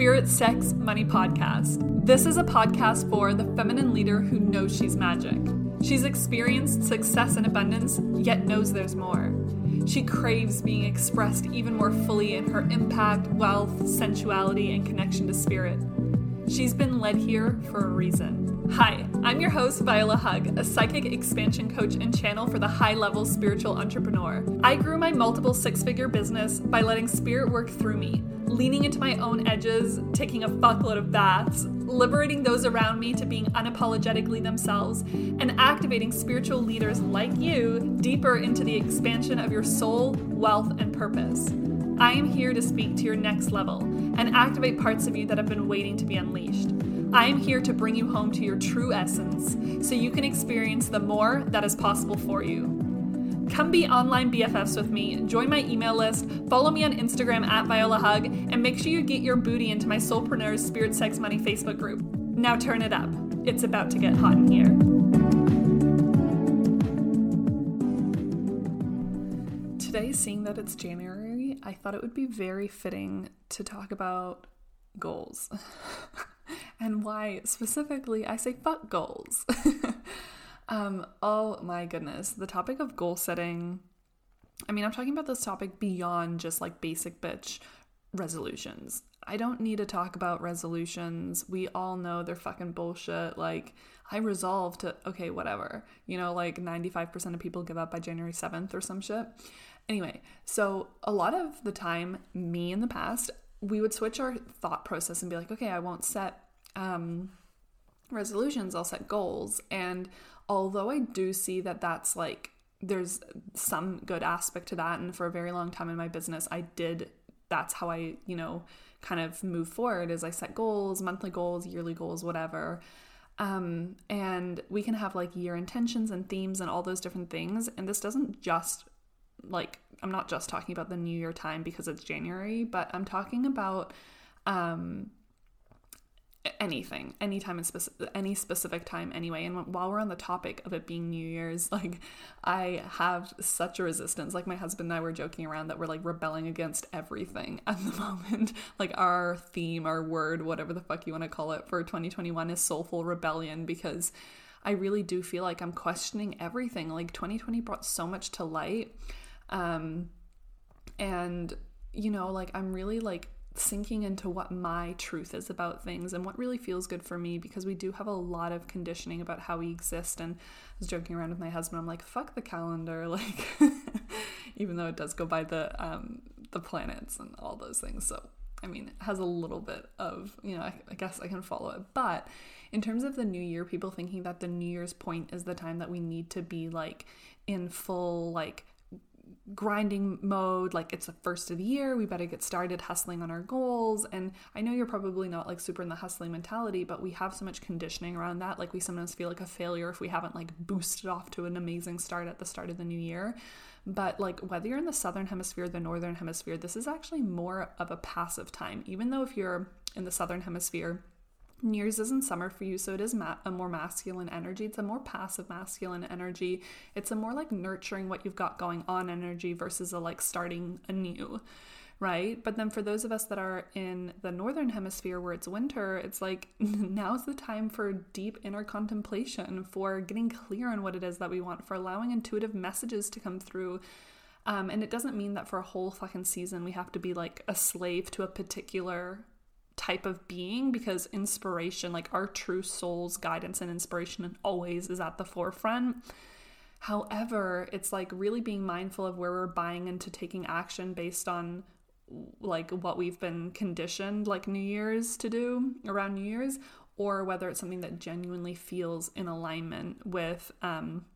Spirit, Sex, Money podcast. This is a podcast for the feminine leader who knows she's magic. She's experienced success and abundance, yet knows there's more. She craves being expressed even more fully in her impact, wealth, sensuality, and connection to spirit. She's been led here for a reason. Hi, I'm your host, Viola Hug, a psychic expansion coach and channel for the high level spiritual entrepreneur. I grew my multiple six figure business by letting spirit work through me, leaning into my own edges, taking a fuckload of baths, liberating those around me to being unapologetically themselves, and activating spiritual leaders like you deeper into the expansion of your soul, wealth, and purpose. I am here to speak to your next level and activate parts of you that have been waiting to be unleashed. I am here to bring you home to your true essence so you can experience the more that is possible for you. Come be online BFFs with me, join my email list, follow me on Instagram at Viola Hug, and make sure you get your booty into my Soulpreneurs Spirit Sex Money Facebook group. Now turn it up. It's about to get hot in here. Today, seeing that it's January, I thought it would be very fitting to talk about goals. and why specifically I say fuck goals. um, oh my goodness, the topic of goal setting. I mean, I'm talking about this topic beyond just like basic bitch resolutions. I don't need to talk about resolutions. We all know they're fucking bullshit. Like, I resolve to, okay, whatever. You know, like 95% of people give up by January 7th or some shit. Anyway, so a lot of the time, me in the past, we would switch our thought process and be like, okay, I won't set um, resolutions, I'll set goals. And although I do see that that's like, there's some good aspect to that. And for a very long time in my business, I did, that's how I, you know, kind of move forward is I set goals, monthly goals, yearly goals, whatever. Um, and we can have like year intentions and themes and all those different things. And this doesn't just like, I'm not just talking about the new year time because it's January, but I'm talking about um, anything anytime in specific any specific time anyway. And while we're on the topic of it being new year's like i have such a resistance. Like my husband and i were joking around that we're like rebelling against everything at the moment. Like our theme our word whatever the fuck you want to call it for 2021 is soulful rebellion because i really do feel like i'm questioning everything. Like 2020 brought so much to light. Um and you know like i'm really like sinking into what my truth is about things and what really feels good for me because we do have a lot of conditioning about how we exist. And I was joking around with my husband. I'm like fuck the calendar like even though it does go by the um the planets and all those things. So I mean it has a little bit of you know I, I guess I can follow it. But in terms of the new year people thinking that the new year's point is the time that we need to be like in full like grinding mode like it's the first of the year we better get started hustling on our goals. And i know you're probably not like super in the hustling mentality but we have so much conditioning around that. Like we sometimes feel like a failure if we haven't like boosted off to an amazing start at the start of the new year. But like whether you're in the southern hemisphere the northern hemisphere this is actually more of a passive time. Even though if you're in the southern hemisphere New Year's isn't summer for you, so it is ma- a more masculine energy. It's a more passive masculine energy. It's a more like nurturing what you've got going on energy versus a like starting anew, right? But then for those of us that are in the northern hemisphere where it's winter, it's like now's the time for deep inner contemplation, for getting clear on what it is that we want, for allowing intuitive messages to come through. Um, and it doesn't mean that for a whole fucking season we have to be like a slave to a particular type of being because inspiration, like our true soul's guidance and inspiration, always is at the forefront. However, it's like really being mindful of where we're buying into taking action based on like what we've been conditioned like New Year's to do around New Year's, or whether it's something that genuinely feels in alignment with um,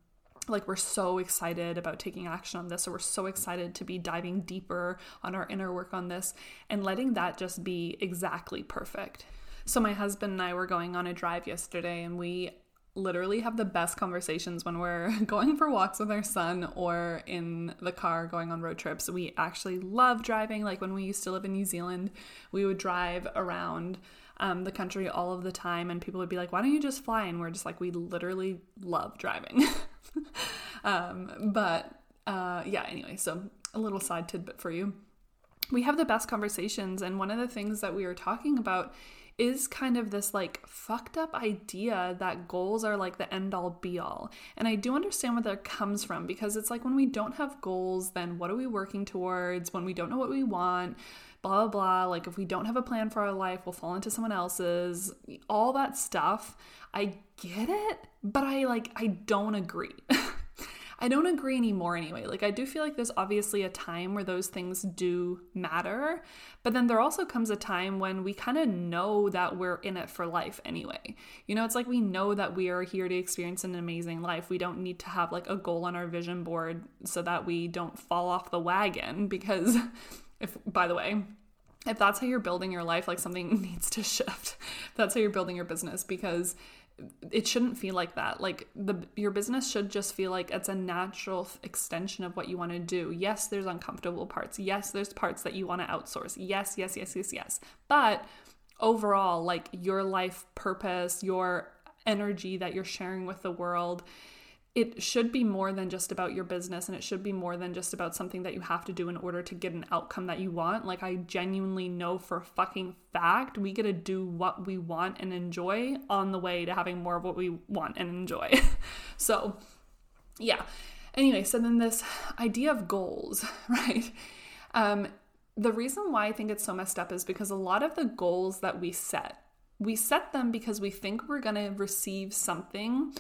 like we're so excited about taking action on this or we're so excited to be diving deeper on our inner work on this and letting that just be exactly perfect. So my husband and I were going on a drive yesterday and we literally have the best conversations when we're going for walks with our son or in the car going on road trips. We actually love driving. Like when we used to live in New Zealand, we would drive around um, the country all of the time, and people would be like, Why don't you just fly? And we're just like, We literally love driving. um, but uh, yeah, anyway, so a little side tidbit for you. we have the best conversations. And one of the things that we were talking about is kind of this like fucked up idea that goals are like the end all be all. And I do understand where that comes from because it's like when we don't have goals, then what are we working towards? When we don't know what we want, blah, blah, blah. Like if we don't have a plan for our life, we'll fall into someone else's, all that stuff. I get it, but I like, I don't agree. I don't agree anymore anyway. Like, I do feel like there's obviously a time where those things do matter, but then there also comes a time when we kind of know that we're in it for life anyway. You know, it's like we know that we are here to experience an amazing life. We don't need to have like a goal on our vision board so that we don't fall off the wagon because, if, by the way, if that's how you're building your life, like something needs to shift. That's how you're building your business because it shouldn't feel like that. Like the your business should just feel like it's a natural extension of what you want to do. Yes there's uncomfortable parts. Yes there's parts that you want to outsource. Yes yes yes yes yes. But overall like your life purpose your energy that you're sharing with the world it should be more than just about your business and it should be more than just about something that you have to do in order to get an outcome that you want. Like, I genuinely know for fucking fact we get to do what we want and enjoy on the way to having more of what we want and enjoy. so, yeah. Anyway, so then this idea of goals, right? Um, the reason why I think it's so messed up is because a lot of the goals that we set, we set them because we think we're going to receive something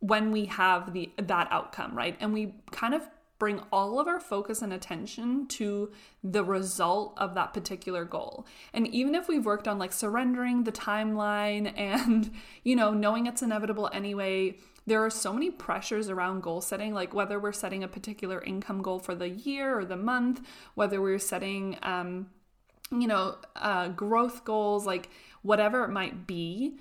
when we have the that outcome, right? And we kind of bring all of our focus and attention to the result of that particular goal. And even if we've worked on like surrendering the timeline and, you know, knowing it's inevitable anyway, there are so many pressures around goal setting, like whether we're setting a particular income goal for the year or the month, whether we're setting, um, you know, uh, growth goals, like whatever it might be,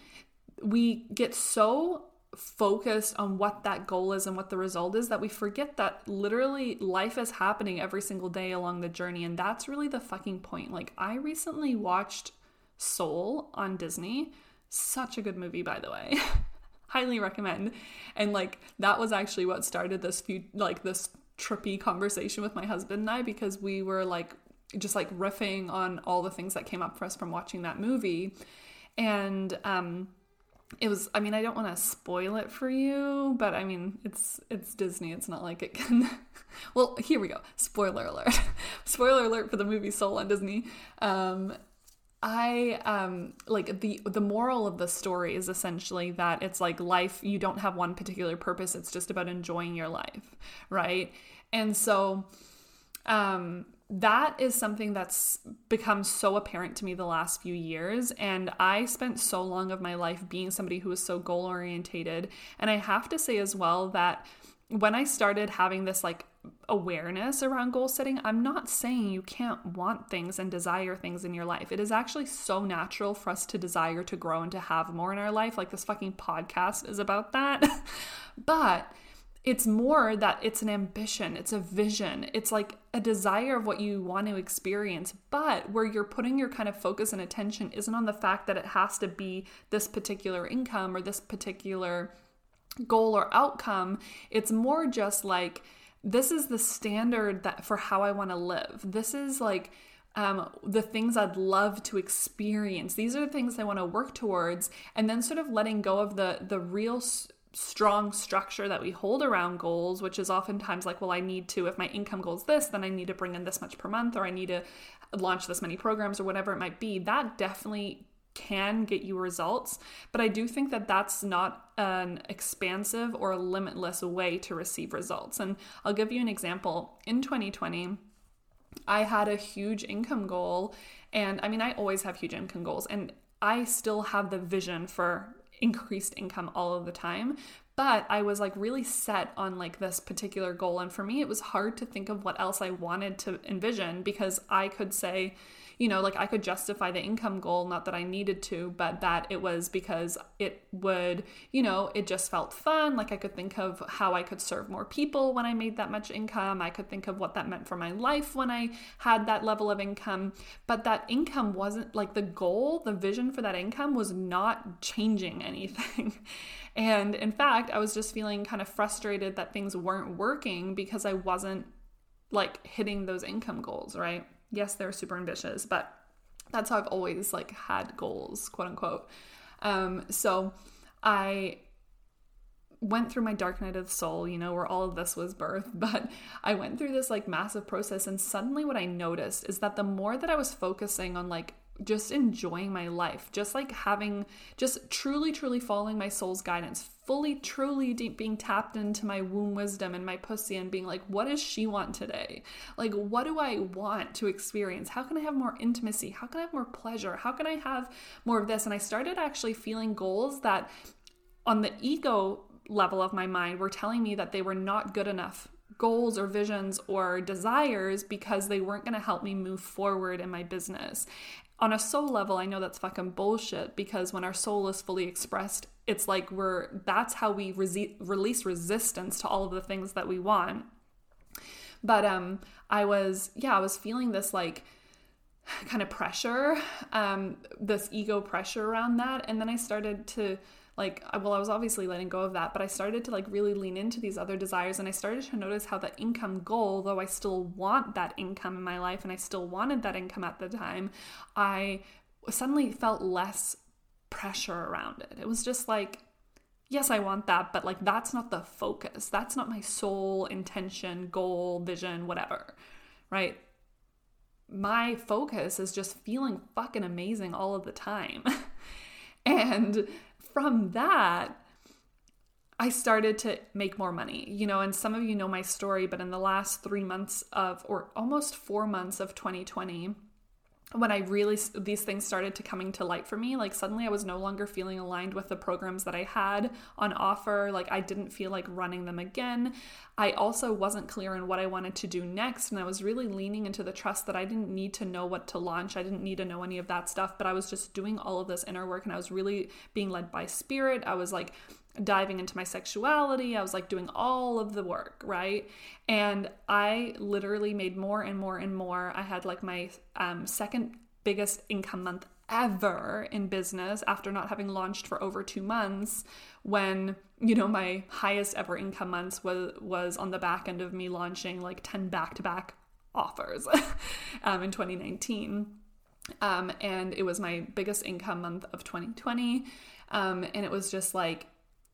we get so focused on what that goal is and what the result is that we forget that literally life is happening every single day along the journey. And that's really the fucking point. Like i recently watched soul on disney. Such a good movie by the way. Highly recommend. And like that was actually what started this few like this trippy conversation with my husband and i because we were like just like riffing on all the things that came up for us from watching that movie. And um it was i mean i don't want to spoil it for you but i mean it's it's disney it's not like it can well here we go spoiler alert. Spoiler alert for the movie soul on disney. Um i um like the the moral of the story is essentially that it's like life you don't have one particular purpose it's just about enjoying your life right? And so um that is something that's become so apparent to me the last few years. And I spent so long of my life being somebody who was so goal orientated. And I have to say as well that when I started having this like awareness around goal setting, I'm not saying you can't want things and desire things in your life. It is actually so natural for us to desire to grow and to have more in our life. Like this fucking podcast is about that. but it's more that it's an ambition, it's a vision, it's like a desire of what you want to experience, but where you're putting your kind of focus and attention isn't on the fact that it has to be this particular income or this particular goal or outcome. It's more just like, this is the standard that for how I want to live. This is like um, the things I'd love to experience. These are the things I want to work towards, and then sort of letting go of the the real strong structure that we hold around goals, which is oftentimes like, well, I need to, if my income goal is this, then I need to bring in this much per month, or I need to launch this many programs, or whatever it might be. That definitely can get you results, but I do think that that's not an expansive or limitless way to receive results. And I'll give you an example. In 2020, I had a huge income goal, and I mean, I always have huge income goals, and I still have the vision for increased income all of the time but I was like really set on like this particular goal and for me it was hard to think of what else I wanted to envision because I could say you know, like I could justify the income goal, not that I needed to, but that it was because it would, you know, it just felt fun. Like I could think of how I could serve more people when I made that much income. I could think of what that meant for my life when I had that level of income. But that income wasn't like the goal, the vision for that income was not changing anything. and in fact, I was just feeling kind of frustrated that things weren't working because I wasn't like hitting those income goals, right? Yes, they're super ambitious, but that's how I've always like had goals, quote unquote. Um, so I went through my dark night of the soul, you know, where all of this was birth, but I went through this like massive process and suddenly what I noticed is that the more that I was focusing on like just enjoying my life, just like having, just truly, truly following my soul's guidance, fully, truly deep, being tapped into my womb wisdom and my pussy and being like, what does she want today? Like, what do I want to experience? How can I have more intimacy? How can I have more pleasure? How can I have more of this? And I started actually feeling goals that on the ego level of my mind were telling me that they were not good enough goals or visions or desires because they weren't going to help me move forward in my business. On a soul level, I know that's fucking bullshit because when our soul is fully expressed, it's like we're that's how we release resistance to all of the things that we want. But um I was yeah, I was feeling this like kind of pressure, um this ego pressure around that and then I started to like well i was obviously letting go of that but i started to like really lean into these other desires and i started to notice how the income goal though i still want that income in my life and i still wanted that income at the time i suddenly felt less pressure around it. It was just like yes i want that but like that's not the focus. That's not my sole intention goal vision whatever right? My focus is just feeling fucking amazing all of the time. And from that, I started to make more money, you know, and some of you know my story, but in the last three months of, or almost four months of 2020, when I really these things started to coming to light for me, like suddenly I was no longer feeling aligned with the programs that I had on offer. Like I didn't feel like running them again. I also wasn't clear on what I wanted to do next, and I was really leaning into the trust that I didn't need to know what to launch. I didn't need to know any of that stuff, but I was just doing all of this inner work, and I was really being led by spirit. I was like diving into my sexuality. I was like doing all of the work, right? And I literally made more and more and more. I had like my um, second biggest income month ever in business after not having launched for over two months when you know my highest ever income months was was on the back end of me launching like 10 back-to-back offers um, in 2019 um, and it was my biggest income month of 2020 um, and it was just like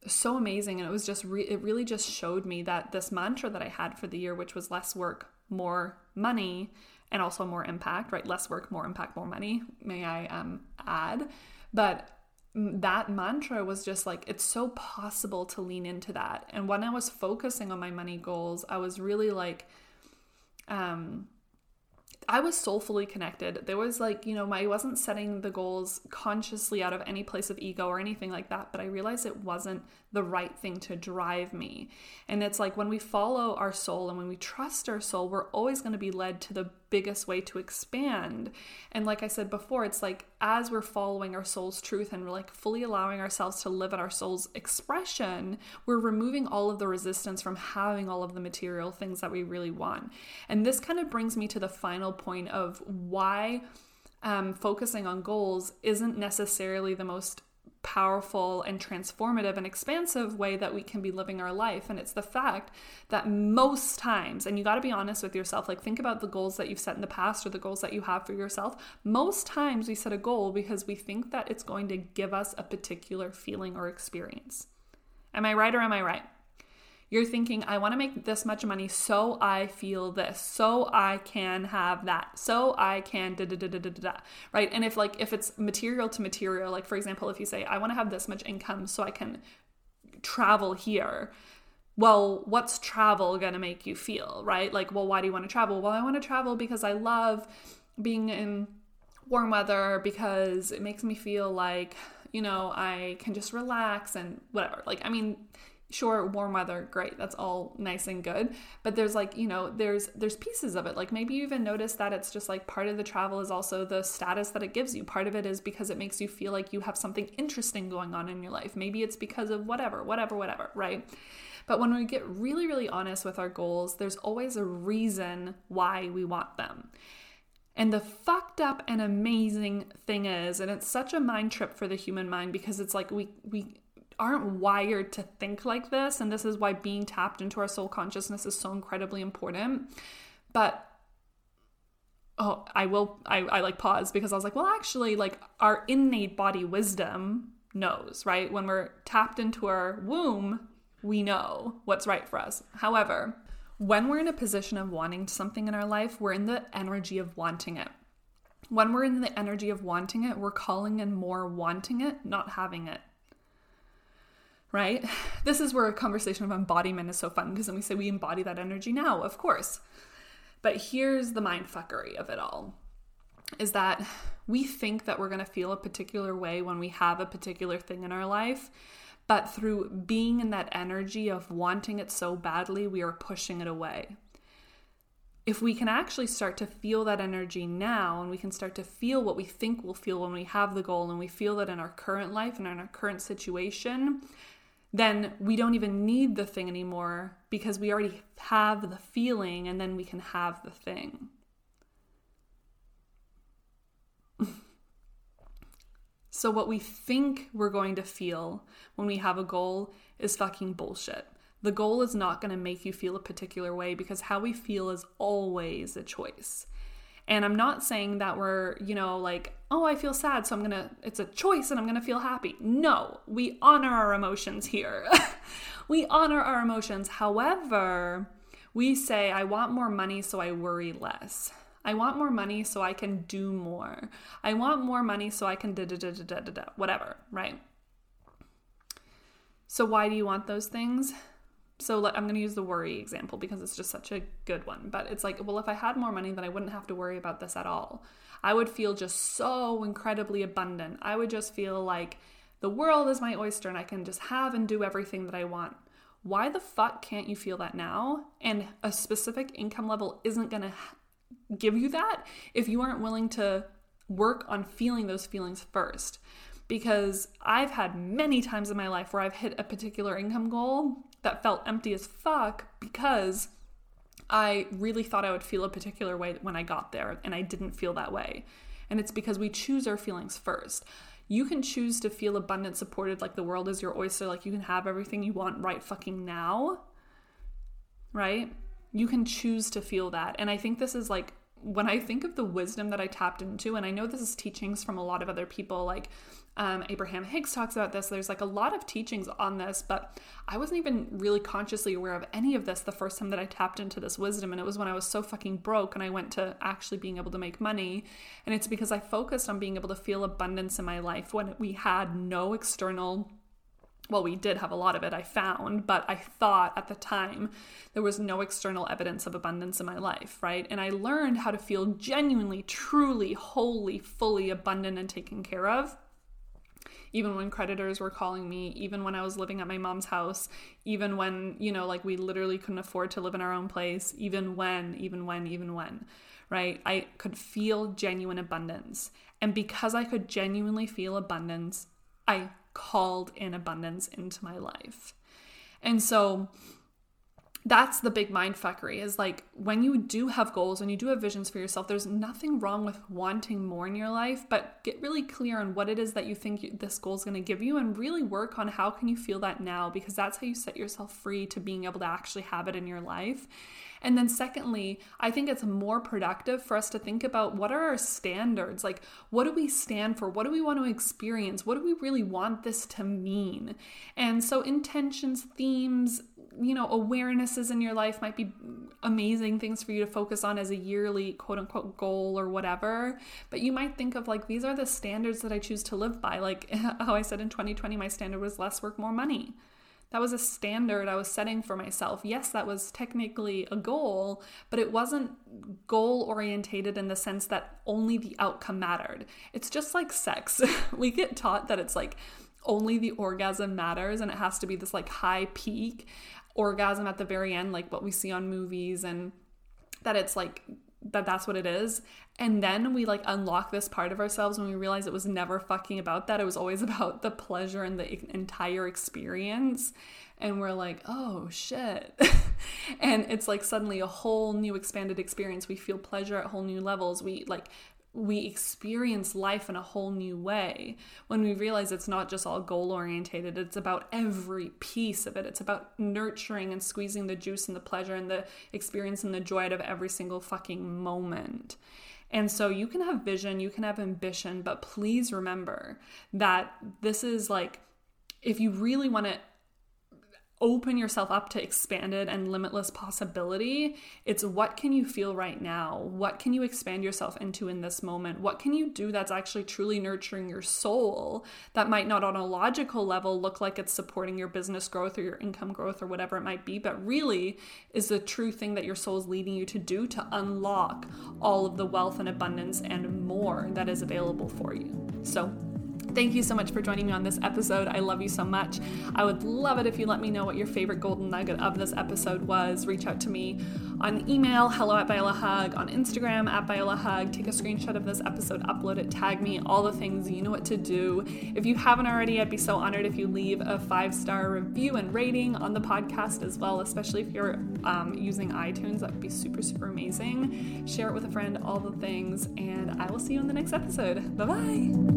so amazing and it was just re- it really just showed me that this mantra that I had for the year which was less work more money and also more impact right? Less work more impact more money may I um add? But that mantra was just like it's so possible to lean into that. And when I was focusing on my money goals I was really like um I was soulfully connected. There was like, you know, I wasn't setting the goals consciously out of any place of ego or anything like that, but I realized it wasn't the right thing to drive me. And it's like when we follow our soul and when we trust our soul, we're always going to be led to the biggest way to expand. And like I said before, it's like as we're following our soul's truth and we're like fully allowing ourselves to live at our soul's expression, we're removing all of the resistance from having all of the material things that we really want. And this kind of brings me to the final point of why um, focusing on goals isn't necessarily the most powerful and transformative and expansive way that we can be living our life. And it's the fact that most times, and you got to be honest with yourself, like think about the goals that you've set in the past or the goals that you have for yourself. Most times we set a goal because we think that it's going to give us a particular feeling or experience. Am I right or am I right? You're thinking, I want to make this much money so I feel this, so I can have that, so I can da da da da da da, right? And if like if it's material to material, like for example, if you say, I want to have this much income so I can travel here, well, what's travel gonna make you feel, right? Like, well, why do you want to travel? Well, I want to travel because I love being in warm weather because it makes me feel like, you know, I can just relax and whatever. Like, I mean, sure warm weather great that's all nice and good. But there's like you know there's there's pieces of it. Like maybe you even notice that it's just like part of the travel is also the status that it gives you. Part of it is because it makes you feel like you have something interesting going on in your life. Maybe it's because of whatever whatever whatever right? But when we get really really honest with our goals there's always a reason why we want them. And the fucked up and amazing thing is, and it's such a mind trip for the human mind because it's like we we aren't wired to think like this. And this is why being tapped into our soul consciousness is so incredibly important. But oh, I will, I, I like pause because I was like, well, actually, like our innate body wisdom knows, right? When we're tapped into our womb, we know what's right for us. However, when we're in a position of wanting something in our life, we're in the energy of wanting it. When we're in the energy of wanting it, we're calling in more wanting it, not having it. Right? This is where a conversation of embodiment is so fun because then we say we embody that energy now, of course. But here's the mind fuckery of it all is that we think that we're going to feel a particular way when we have a particular thing in our life. But through being in that energy of wanting it so badly, we are pushing it away. If we can actually start to feel that energy now and we can start to feel what we think we'll feel when we have the goal and we feel that in our current life and in our current situation, then we don't even need the thing anymore because we already have the feeling and then we can have the thing. so, what we think we're going to feel when we have a goal is fucking bullshit. The goal is not going to make you feel a particular way because how we feel is always a choice. And I'm not saying that we're, you know, like, oh, I feel sad, so I'm gonna, it's a choice and I'm gonna feel happy. No, we honor our emotions here. we honor our emotions. However, we say, I want more money, so I worry less. I want more money so I can do more. I want more money so I can da da da da da da whatever, right? So, why do you want those things? So I'm going to use the worry example because it's just such a good one. But it's like, well, if I had more money, then I wouldn't have to worry about this at all. I would feel just so incredibly abundant. I would just feel like the world is my oyster and I can just have and do everything that I want. Why the fuck can't you feel that now? And a specific income level isn't going to give you that if you aren't willing to work on feeling those feelings first because I've had many times in my life where I've hit a particular income goal that felt empty as fuck because I really thought I would feel a particular way when I got there, and I didn't feel that way. And it's because we choose our feelings first. You can choose to feel abundant, supported, like the world is your oyster, like you can have everything you want right fucking now, right? You can choose to feel that. And I think this is like when I think of the wisdom that I tapped into, and I know this is teachings from a lot of other people, like um, Abraham Hicks talks about this. There's like a lot of teachings on this, but I wasn't even really consciously aware of any of this the first time that I tapped into this wisdom. And it was when I was so fucking broke and I went to actually being able to make money. And it's because I focused on being able to feel abundance in my life when we had no external well, we did have a lot of it, I found, but I thought at the time there was no external evidence of abundance in my life, right? And I learned how to feel genuinely, truly, wholly, fully abundant and taken care of even when creditors were calling me, even when I was living at my mom's house, even when, you know, like we literally couldn't afford to live in our own place, even when, even when, even when, right? I could feel genuine abundance. And because I could genuinely feel abundance, I called in abundance into my life. And so, that's the big mind fuckery is like when you do have goals and you do have visions for yourself there's nothing wrong with wanting more in your life but get really clear on what it is that you think this goal is going to give you and really work on how can you feel that now because that's how you set yourself free to being able to actually have it in your life and then, secondly, I think it's more productive for us to think about what are our standards? Like, what do we stand for? What do we want to experience? What do we really want this to mean? And so, intentions, themes, you know, awarenesses in your life might be amazing things for you to focus on as a yearly quote unquote goal or whatever. But you might think of like, these are the standards that I choose to live by. Like how I said in 2020, my standard was less work, more money. That was a standard I was setting for myself. Yes, that was technically a goal, but it wasn't goal orientated in the sense that only the outcome mattered. It's just like sex. we get taught that it's like, only the orgasm matters and it has to be this like high peak orgasm at the very end, like what we see on movies, and that it's like that that's what it is. And then we like unlock this part of ourselves when we realize it was never fucking about that. It was always about the pleasure and the entire experience. And we're like, oh shit. and it's like suddenly a whole new expanded experience. We feel pleasure at whole new levels. We like we experience life in a whole new way when we realize it's not just all goal orientated it's about every piece of it. It's about nurturing and squeezing the juice and the pleasure and the experience and the joy out of every single fucking moment. And so you can have vision you can have ambition but please remember that this is like if you really want to open yourself up to expanded and limitless possibility. It's what can you feel right now? What can you expand yourself into in this moment? What can you do that's actually truly nurturing your soul that might not on a logical level look like it's supporting your business growth or your income growth or whatever it might be, but really is the true thing that your soul is leading you to do to unlock all of the wealth and abundance and more that is available for you. So, Thank you so much for joining me on this episode. I love you so much. I would love it if you let me know what your favorite golden nugget of this episode was. Reach out to me on email, hello at Viola Hug, on Instagram at Viola Hug. Take a screenshot of this episode, upload it, tag me, all the things. You know what to do. If you haven't already, I'd be so honored if you leave a five star review and rating on the podcast as well, especially if you're um, using iTunes. That would be super, super amazing. Share it with a friend, all the things. And I will see you in the next episode. Bye bye.